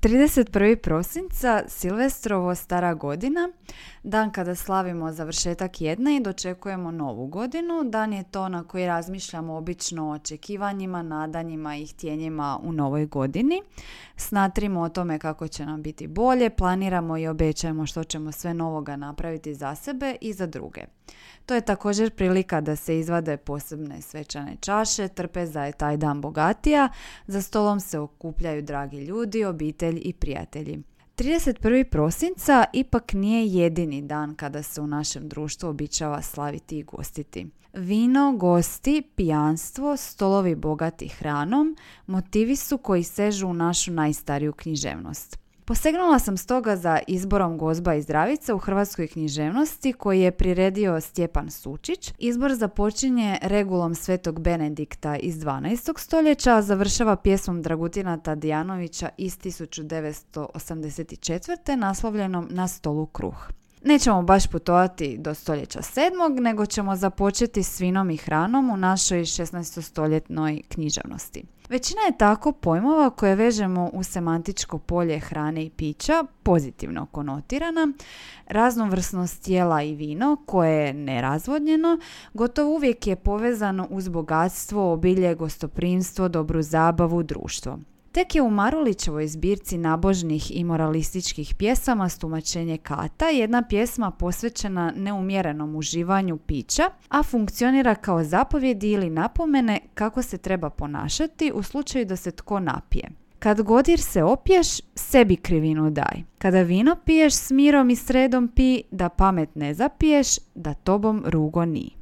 31. prosinca, Silvestrovo stara godina, dan kada slavimo završetak jedne i dočekujemo novu godinu. Dan je to na koji razmišljamo obično o očekivanjima, nadanjima i htjenjima u novoj godini. Snatrimo o tome kako će nam biti bolje, planiramo i obećajemo što ćemo sve novoga napraviti za sebe i za druge. To je također prilika da se izvade posebne svečane čaše, trpeza je taj dan bogatija, za stolom se okupljaju dragi ljudi, obitelj i prijatelji. 31. prosinca ipak nije jedini dan kada se u našem društvu običava slaviti i gostiti. Vino, gosti, pijanstvo, stolovi bogati hranom, motivi su koji sežu u našu najstariju književnost. Posegnula sam stoga za izborom Gozba i Zdravica u hrvatskoj književnosti koji je priredio Stjepan Sučić. Izbor započinje regulom Svetog Benedikta iz 12. stoljeća, a završava pjesmom Dragutina Tadijanovića iz 1984. naslovljenom Na stolu kruh. Nećemo baš putovati do stoljeća sedmog, nego ćemo započeti s vinom i hranom u našoj 16. književnosti. Većina je tako pojmova koje vežemo u semantičko polje hrane i pića, pozitivno konotirana. Raznovrsnost tijela i vino, koje je nerazvodnjeno, gotovo uvijek je povezano uz bogatstvo, obilje, gostoprimstvo, dobru zabavu, društvo. Tek je u Marulićevoj zbirci nabožnih i moralističkih pjesama Stumačenje kata jedna pjesma posvećena neumjerenom uživanju pića, a funkcionira kao zapovjedi ili napomene kako se treba ponašati u slučaju da se tko napije. Kad godir se opiješ, sebi krivinu daj. Kada vino piješ s mirom i sredom pi, da pamet ne zapiješ, da tobom rugo ni.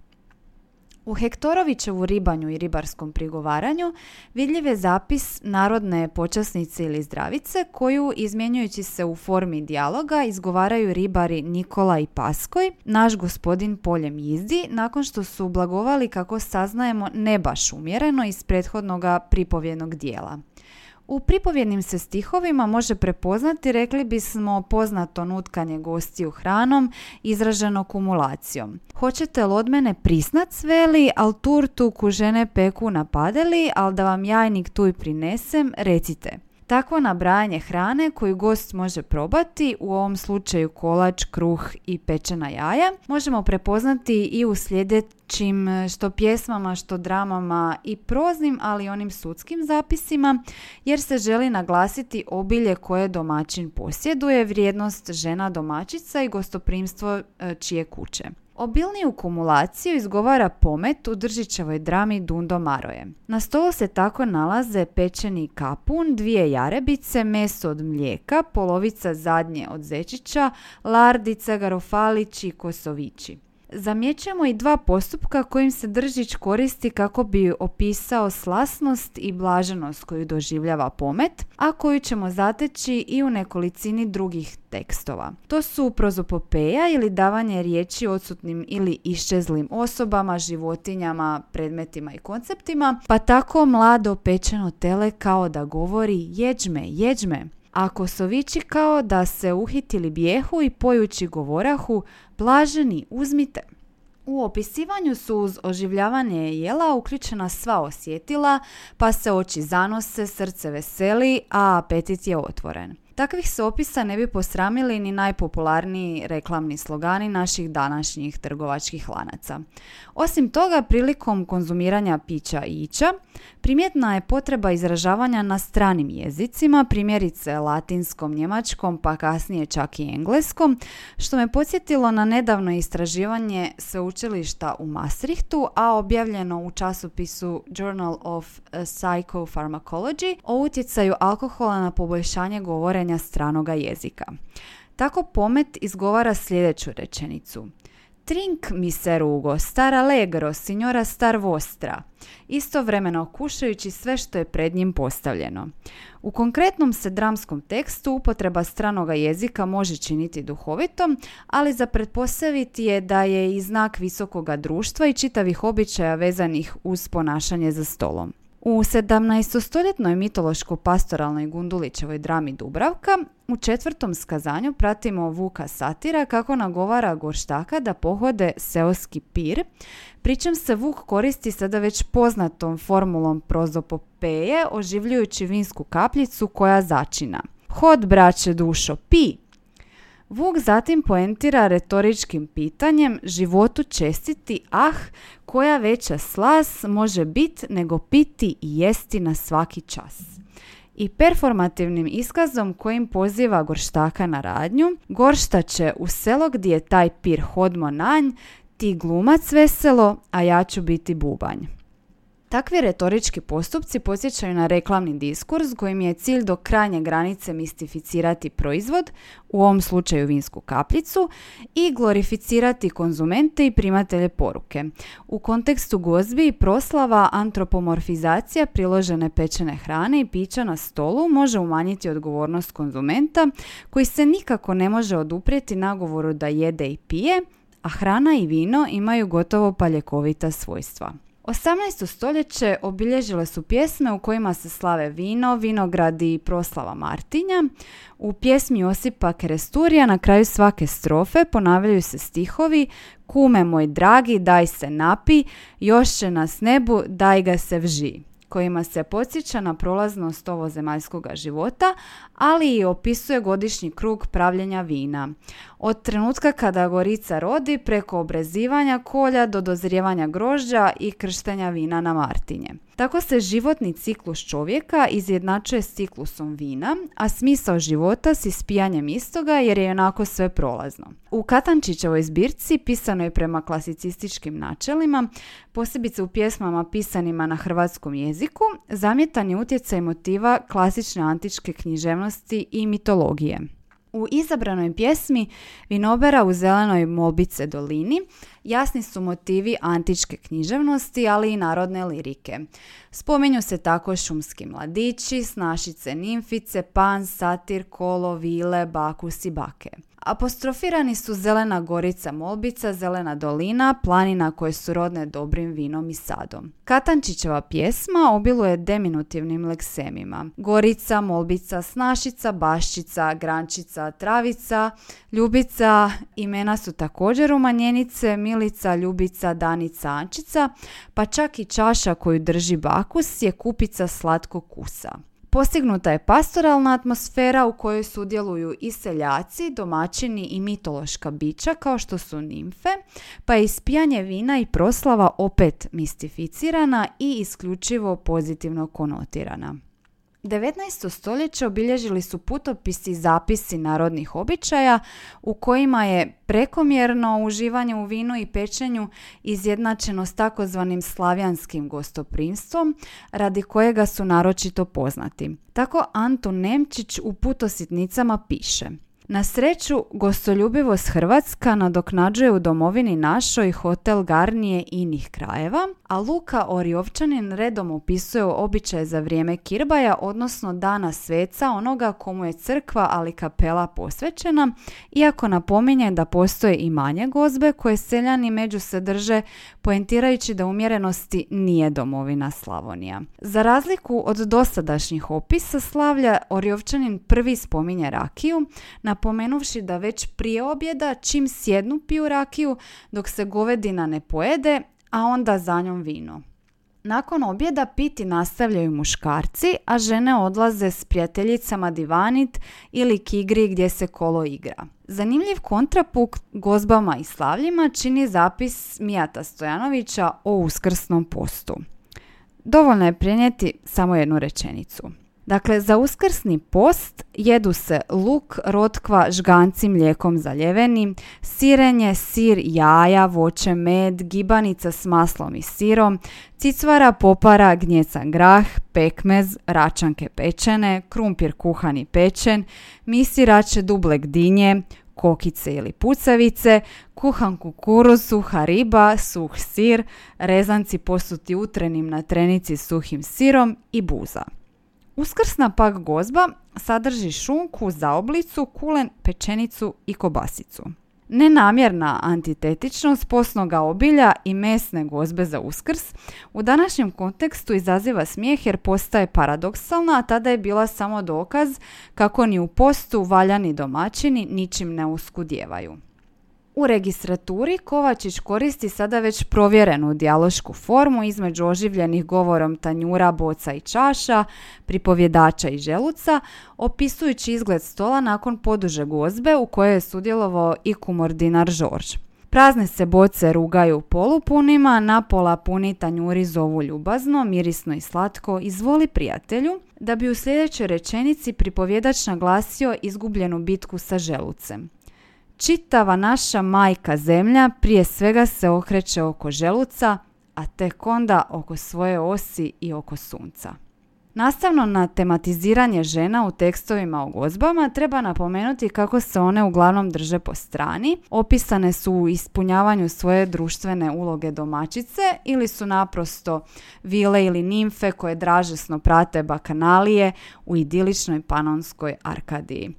U Hektorovićevu ribanju i ribarskom prigovaranju vidljiv je zapis narodne počasnice ili zdravice koju, izmjenjujući se u formi dijaloga, izgovaraju ribari Nikola i Paskoj, naš gospodin Poljem Jizdi, nakon što su blagovali kako saznajemo ne baš umjereno iz prethodnoga pripovjednog dijela. U pripovjednim se stihovima može prepoznati, rekli bismo, poznato nutkanje gostiju hranom, izraženo kumulacijom. Hoćete li od mene prisnat sveli, al turtu ku žene peku napadeli, al da vam jajnik tu i prinesem, recite. Takvo nabrajanje hrane koju gost može probati, u ovom slučaju kolač, kruh i pečena jaja, možemo prepoznati i u sljedećim što pjesmama, što dramama i proznim, ali i onim sudskim zapisima, jer se želi naglasiti obilje koje domaćin posjeduje, vrijednost žena domaćica i gostoprimstvo e, čije kuće. Obilniju kumulaciju izgovara pomet u Držićevoj drami Dundo Maroje. Na stolu se tako nalaze pečeni kapun, dvije jarebice, meso od mlijeka, polovica zadnje od zečića, lardica, garofalići i kosovići. Zamjećujemo i dva postupka kojim se Držić koristi kako bi opisao slasnost i blaženost koju doživljava pomet, a koju ćemo zateći i u nekolicini drugih tekstova. To su prozopopeja ili davanje riječi odsutnim ili iščezlim osobama, životinjama, predmetima i konceptima, pa tako mlado pečeno tele kao da govori jeđme, jeđme, a kosovići kao da se uhitili bijehu i pojući govorahu, blaženi, uzmite. U opisivanju su uz oživljavanje jela uključena sva osjetila, pa se oči zanose, srce veseli, a apetit je otvoren. Takvih se opisa ne bi posramili ni najpopularniji reklamni slogani naših današnjih trgovačkih lanaca. Osim toga, prilikom konzumiranja pića i ića, primjetna je potreba izražavanja na stranim jezicima, primjerice latinskom, njemačkom, pa kasnije čak i engleskom, što me podsjetilo na nedavno istraživanje sveučilišta u Maastrichtu, a objavljeno u časopisu Journal of Psychopharmacology o utjecaju alkohola na poboljšanje govorenja stranoga jezika. Tako pomet izgovara sljedeću rečenicu. Trink mi se rugo, star allegro, signora star vostra, istovremeno kušajući sve što je pred njim postavljeno. U konkretnom se dramskom tekstu upotreba stranoga jezika može činiti duhovitom, ali za pretpostaviti je da je i znak visokoga društva i čitavih običaja vezanih uz ponašanje za stolom. U 17-stoljetnoj mitološko-pastoralnoj Gundulićevoj drami Dubravka u četvrtom skazanju pratimo Vuka Satira kako nagovara Gorštaka da pohode seoski pir, pričem se Vuk koristi sada već poznatom formulom prozopopeje, oživljujući vinsku kapljicu koja začina. Hod, braće dušo, pi! Vuk zatim poentira retoričkim pitanjem životu čestiti, ah, koja veća slas može biti nego piti i jesti na svaki čas. I performativnim iskazom kojim poziva gorštaka na radnju, goršta će u selo gdje je taj pir hodmo nanj, ti glumac veselo, a ja ću biti bubanj. Takvi retorički postupci posjećaju na reklamni diskurs kojim je cilj do krajnje granice mistificirati proizvod, u ovom slučaju vinsku kapljicu, i glorificirati konzumente i primatelje poruke. U kontekstu gozbi i proslava antropomorfizacija priložene pečene hrane i pića na stolu može umanjiti odgovornost konzumenta koji se nikako ne može oduprijeti nagovoru da jede i pije, a hrana i vino imaju gotovo paljekovita svojstva. 18. stoljeće obilježile su pjesme u kojima se slave vino, vinogradi i proslava Martinja. U pjesmi Josipa Keresturija na kraju svake strofe ponavljaju se stihovi Kume moj dragi, daj se napi, još će nas nebu, daj ga se vži kojima se podsjeća na prolaznost zemaljskog života, ali i opisuje godišnji krug pravljenja vina. Od trenutka kada gorica rodi preko obrezivanja kolja do dozrijevanja grožđa i krštenja vina na Martinje. Tako se životni ciklus čovjeka izjednačuje s ciklusom vina, a smisao života s ispijanjem istoga jer je onako sve prolazno. U Katančićevoj zbirci, pisanoj prema klasicističkim načelima, posebice u pjesmama pisanima na hrvatskom jeziku, zamjetan je utjecaj motiva klasične antičke književnosti i mitologije. U izabranoj pjesmi Vinobera u zelenoj Molbice dolini jasni su motivi antičke književnosti, ali i narodne lirike. Spominju se tako šumski mladići, snašice nimfice, pan, satir, kolo, vile, bakus i bake. Apostrofirani su Zelena Gorica Molbica, Zelena dolina, planina koje su rodne dobrim vinom i sadom. Katančićeva pjesma obiluje deminutivnim leksemima. Gorica, Molbica, Snašica, Baščica, Grančica, Travica, Ljubica, imena su također umanjenice, Milica, Ljubica, Danica, Ančica, pa čak i čaša koju drži bakus je kupica slatkog kusa. Postignuta je pastoralna atmosfera u kojoj sudjeluju i seljaci, domaćini i mitološka bića kao što su nimfe, pa je ispijanje vina i proslava opet mistificirana i isključivo pozitivno konotirana. 19. stoljeće obilježili su putopisi i zapisi narodnih običaja u kojima je prekomjerno uživanje u vinu i pečenju izjednačeno s takozvanim slavijanskim gostoprimstvom radi kojega su naročito poznati. Tako Anton Nemčić u putositnicama piše – na sreću, gostoljubivost Hrvatska nadoknađuje u domovini našoj hotel Garnije inih krajeva, a Luka Oriovčanin redom opisuje običaje za vrijeme Kirbaja, odnosno dana sveca onoga komu je crkva ali kapela posvećena, iako napominje da postoje i manje gozbe koje seljani među se drže, poentirajući da umjerenosti nije domovina Slavonija. Za razliku od dosadašnjih opisa slavlja, Oriovčanin prvi spominje rakiju, na napomenuvši da već prije objeda čim sjednu piju rakiju dok se govedina ne pojede, a onda za njom vino. Nakon objeda piti nastavljaju muškarci, a žene odlaze s prijateljicama divanit ili kigri gdje se kolo igra. Zanimljiv kontrapuk gozbama i slavljima čini zapis Mijata Stojanovića o uskrsnom postu. Dovoljno je prenijeti samo jednu rečenicu. Dakle, za uskrsni post jedu se luk, rotkva, žganci mlijekom zaljeveni, sirenje, sir, jaja, voće, med, gibanica s maslom i sirom, cicvara, popara, gnjecan grah, pekmez, račanke pečene, krumpir kuhani pečen, misirače dublek dinje, kokice ili pucavice, kuhan kukuruz, suha riba, suh sir, rezanci posuti utrenim na trenici suhim sirom i buza. Uskrsna pak gozba sadrži šunku, zaoblicu, kulen, pečenicu i kobasicu. Nenamjerna antitetičnost posnoga obilja i mesne gozbe za uskrs u današnjem kontekstu izaziva smijeh jer postaje paradoksalna, a tada je bila samo dokaz kako ni u postu valjani domaćini ničim ne uskudjevaju. U registraturi Kovačić koristi sada već provjerenu dijalošku formu između oživljenih govorom tanjura, boca i čaša, pripovjedača i želuca, opisujući izgled stola nakon poduže gozbe u kojoj je sudjelovao i kumordinar Žorž. Prazne se boce rugaju polupunima, napola puni tanjuri zovu ljubazno, mirisno i slatko, izvoli prijatelju, da bi u sljedećoj rečenici pripovjedač naglasio izgubljenu bitku sa želucem. Čitava naša majka zemlja prije svega se okreće oko želuca, a tek onda oko svoje osi i oko sunca. Nastavno na tematiziranje žena u tekstovima o gozbama treba napomenuti kako se one uglavnom drže po strani, opisane su u ispunjavanju svoje društvene uloge domaćice ili su naprosto vile ili nimfe koje dražesno prate bakanalije u idiličnoj panonskoj Arkadiji.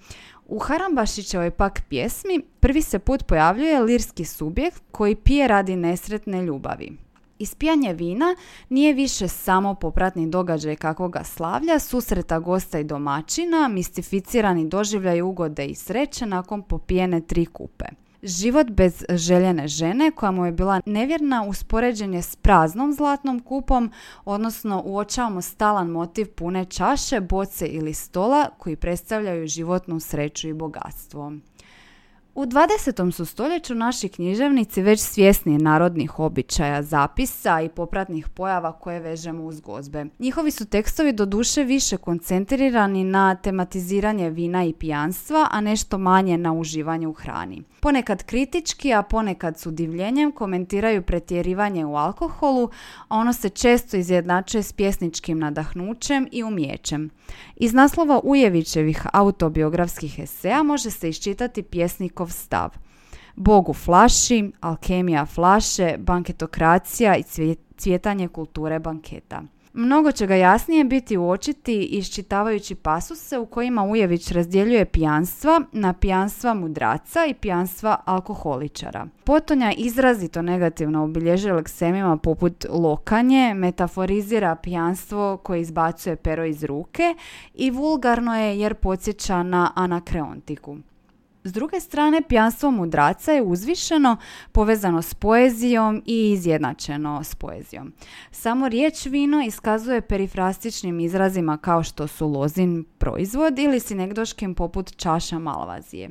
U Harambašićevoj pak pjesmi prvi se put pojavljuje lirski subjekt koji pije radi nesretne ljubavi. Ispijanje vina nije više samo popratni događaj kakvoga slavlja, susreta gosta i domaćina, mistificirani doživljaj ugode i sreće nakon popijene tri kupe. Život bez željene žene koja mu je bila nevjerna uspoređen je s praznom zlatnom kupom, odnosno uočavamo stalan motiv pune čaše, boce ili stola koji predstavljaju životnu sreću i bogatstvo. U 20. su stoljeću naši književnici već svjesni narodnih običaja, zapisa i popratnih pojava koje vežemo uz gozbe. Njihovi su tekstovi do duše više koncentrirani na tematiziranje vina i pijanstva, a nešto manje na uživanje u hrani. Ponekad kritički, a ponekad s udivljenjem komentiraju pretjerivanje u alkoholu, a ono se često izjednačuje s pjesničkim nadahnućem i umjećem. Iz naslova Ujevićevih autobiografskih eseja može se iščitati pjesnikov stav. Bogu flaši, alkemija flaše, banketokracija i cvjetanje kulture banketa. Mnogo će ga jasnije biti uočiti iščitavajući pasuse u kojima Ujević razdjeljuje pijanstva na pijanstva mudraca i pijanstva alkoholičara. Potonja izrazito negativno obilježuje leksemima poput lokanje, metaforizira pijanstvo koje izbacuje pero iz ruke i vulgarno je jer podsjeća na anakreontiku. S druge strane, pjanstvo mudraca je uzvišeno, povezano s poezijom i izjednačeno s poezijom. Samo riječ vino iskazuje perifrastičnim izrazima kao što su lozin proizvod ili sinegdoškim poput čaša malvazije.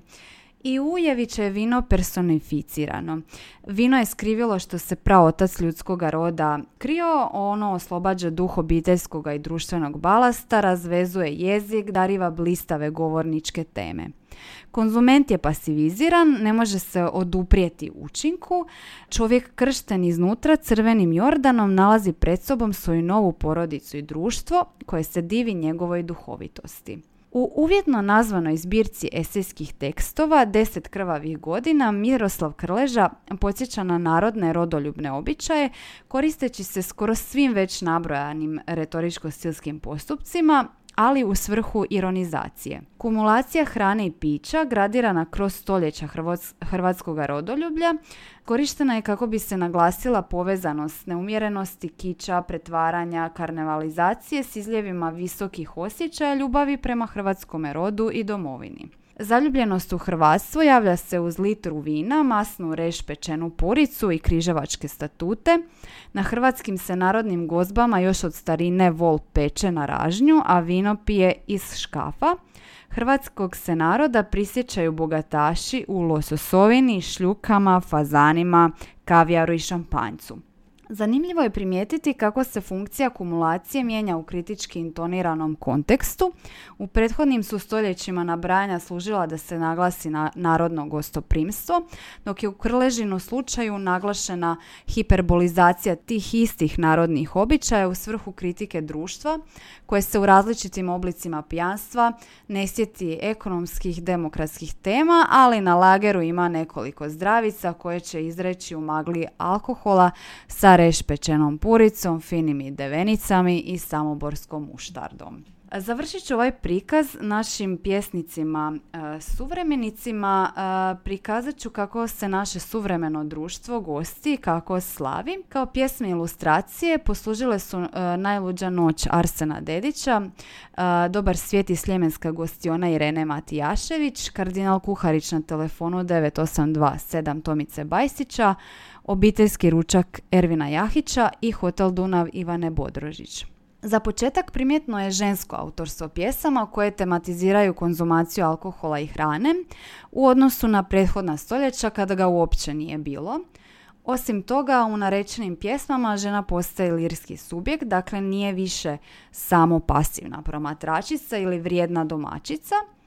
I Ujević je vino personificirano. Vino je skrivilo što se praotac ljudskog roda krio, ono oslobađa duh obiteljskog i društvenog balasta, razvezuje jezik, dariva blistave govorničke teme. Konzument je pasiviziran, ne može se oduprijeti učinku. Čovjek kršten iznutra crvenim Jordanom nalazi pred sobom svoju novu porodicu i društvo koje se divi njegovoj duhovitosti. U uvjetno nazvanoj zbirci esejskih tekstova Deset krvavih godina Miroslav Krleža podsjeća na narodne rodoljubne običaje koristeći se skoro svim već nabrojanim retoričko-stilskim postupcima ali u svrhu ironizacije. Kumulacija hrane i pića, gradirana kroz stoljeća hrvatskog rodoljublja, korištena je kako bi se naglasila povezanost neumjerenosti, kića, pretvaranja, karnevalizacije s izljevima visokih osjećaja ljubavi prema hrvatskom rodu i domovini. Zaljubljenost u hrvatstvo javlja se uz litru vina, masnu reš pečenu puricu i križevačke statute. Na hrvatskim se narodnim gozbama još od starine vol peče na ražnju, a vino pije iz škafa. Hrvatskog se naroda prisjećaju bogataši u lososovini, šljukama, fazanima, kavijaru i šampanjcu. Zanimljivo je primijetiti kako se funkcija kumulacije mijenja u kritički intoniranom kontekstu. U prethodnim su stoljećima nabrajanja služila da se naglasi na narodno gostoprimstvo, dok je u Krležinu slučaju naglašena hiperbolizacija tih istih narodnih običaja u svrhu kritike društva, koje se u različitim oblicima pijanstva ne sjeti ekonomskih demokratskih tema, ali na lageru ima nekoliko zdravica koje će izreći u magli alkohola sa rešpečenom puricom, finim i devenicami i samoborskom muštardom. Završit ću ovaj prikaz našim pjesnicima e, suvremenicima. E, prikazat ću kako se naše suvremeno društvo gosti, kako slavi. Kao pjesme ilustracije poslužile su e, Najluđa noć Arsena Dedića, Dobar svijet i sljemenska gostiona Irene Matijašević, Kardinal Kuharić na telefonu 982 Tomice Bajsića, Obiteljski ručak Ervina Jahića i Hotel Dunav Ivane Bodrožić. Za početak primjetno je žensko autorstvo pjesama koje tematiziraju konzumaciju alkohola i hrane u odnosu na prethodna stoljeća kada ga uopće nije bilo. Osim toga, u narečenim pjesmama žena postaje lirski subjekt, dakle nije više samo pasivna promatračica ili vrijedna domaćica –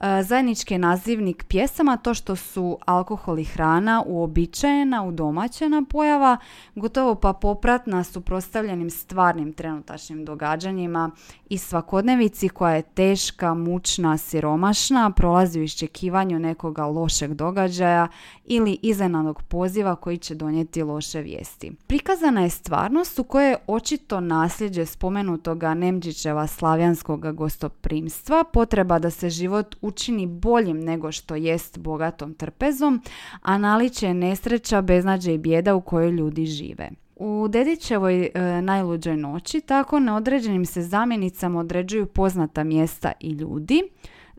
E, zajednički nazivnik pjesama to što su alkohol i hrana uobičajena, udomaćena pojava, gotovo pa popratna suprotstavljenim stvarnim trenutačnim događanjima i svakodnevici koja je teška, mučna, siromašna, prolazi u iščekivanju nekoga lošeg događaja ili iznenadnog poziva koji će donijeti loše vijesti. Prikazana je stvarnost u kojoj je očito nasljeđe spomenutoga Nemđićeva slavjanskog gostoprimstva, potreba da se život učini boljim nego što jest bogatom trpezom, a naliče nesreća, beznađe i bijeda u kojoj ljudi žive. U Dedićevoj e, najluđoj noći tako neodređenim se zamjenicama određuju poznata mjesta i ljudi.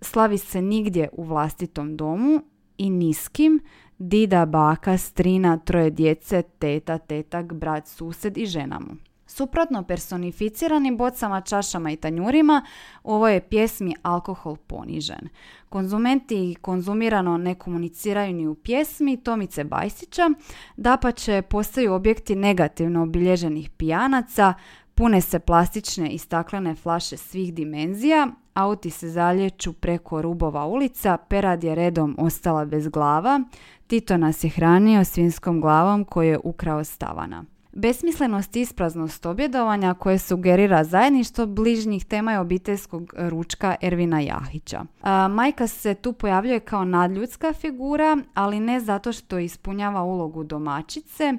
Slavi se nigdje u vlastitom domu i niskim, dida, baka, strina, troje djece, teta, tetak, brat, sused i žena mu. Suprotno personificiranim bocama, čašama i tanjurima, u ovoj je pjesmi alkohol ponižen. Konzumenti konzumirano ne komuniciraju ni u pjesmi Tomice Bajsića, dapače postaju objekti negativno obilježenih pijanaca, pune se plastične i staklene flaše svih dimenzija, auti se zalječu preko rubova ulica, perad je redom ostala bez glava, Tito nas je hranio svinskom glavom koju je ukrao stavana. Besmislenost i ispraznost objedovanja koje sugerira zajedništvo bližnjih tema je obiteljskog ručka Ervina Jahića. majka se tu pojavljuje kao nadljudska figura, ali ne zato što ispunjava ulogu domaćice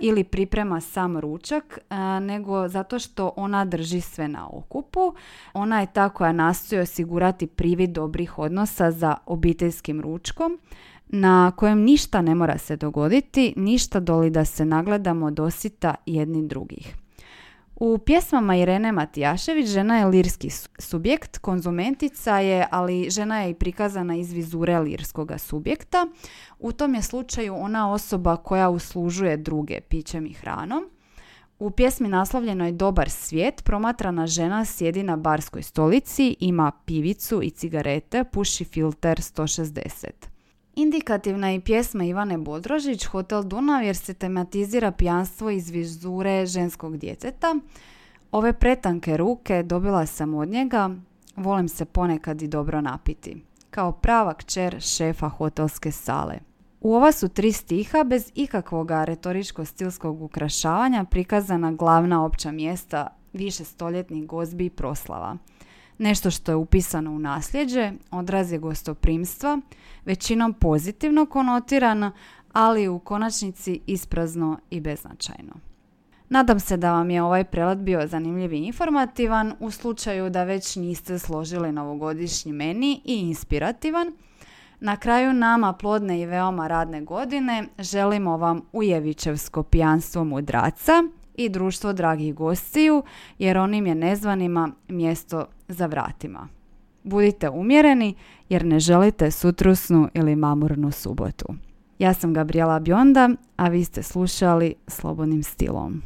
ili priprema sam ručak, nego zato što ona drži sve na okupu. Ona je ta koja nastoji osigurati privid dobrih odnosa za obiteljskim ručkom, na kojem ništa ne mora se dogoditi, ništa doli da se nagledamo dosita jedni drugih. U pjesmama Irene Matijašević žena je lirski subjekt, konzumentica je, ali žena je i prikazana iz vizure lirskoga subjekta. U tom je slučaju ona osoba koja uslužuje druge pićem i hranom. U pjesmi naslovljenoj Dobar svijet promatrana žena sjedi na barskoj stolici, ima pivicu i cigarete, puši filter 160. Indikativna je i pjesma Ivane Bodrožić Hotel Dunav jer se tematizira pijanstvo iz vizure ženskog djeteta. Ove pretanke ruke dobila sam od njega, volim se ponekad i dobro napiti. Kao prava kćer šefa hotelske sale. U ova su tri stiha bez ikakvoga retoričko-stilskog ukrašavanja prikazana glavna opća mjesta više stoljetnih gozbi i proslava – nešto što je upisano u nasljeđe, odraz je gostoprimstva, većinom pozitivno konotirano, ali u konačnici isprazno i beznačajno. Nadam se da vam je ovaj prelat bio zanimljiv i informativan. U slučaju da već niste složili novogodišnji meni i inspirativan, na kraju nama plodne i veoma radne godine želimo vam ujevičevsko pijanstvo mudraca i društvo dragih gostiju, jer onim je nezvanima mjesto za vratima. Budite umjereni jer ne želite sutrusnu ili mamurnu subotu. Ja sam Gabriela Bionda, a vi ste slušali Slobodnim stilom.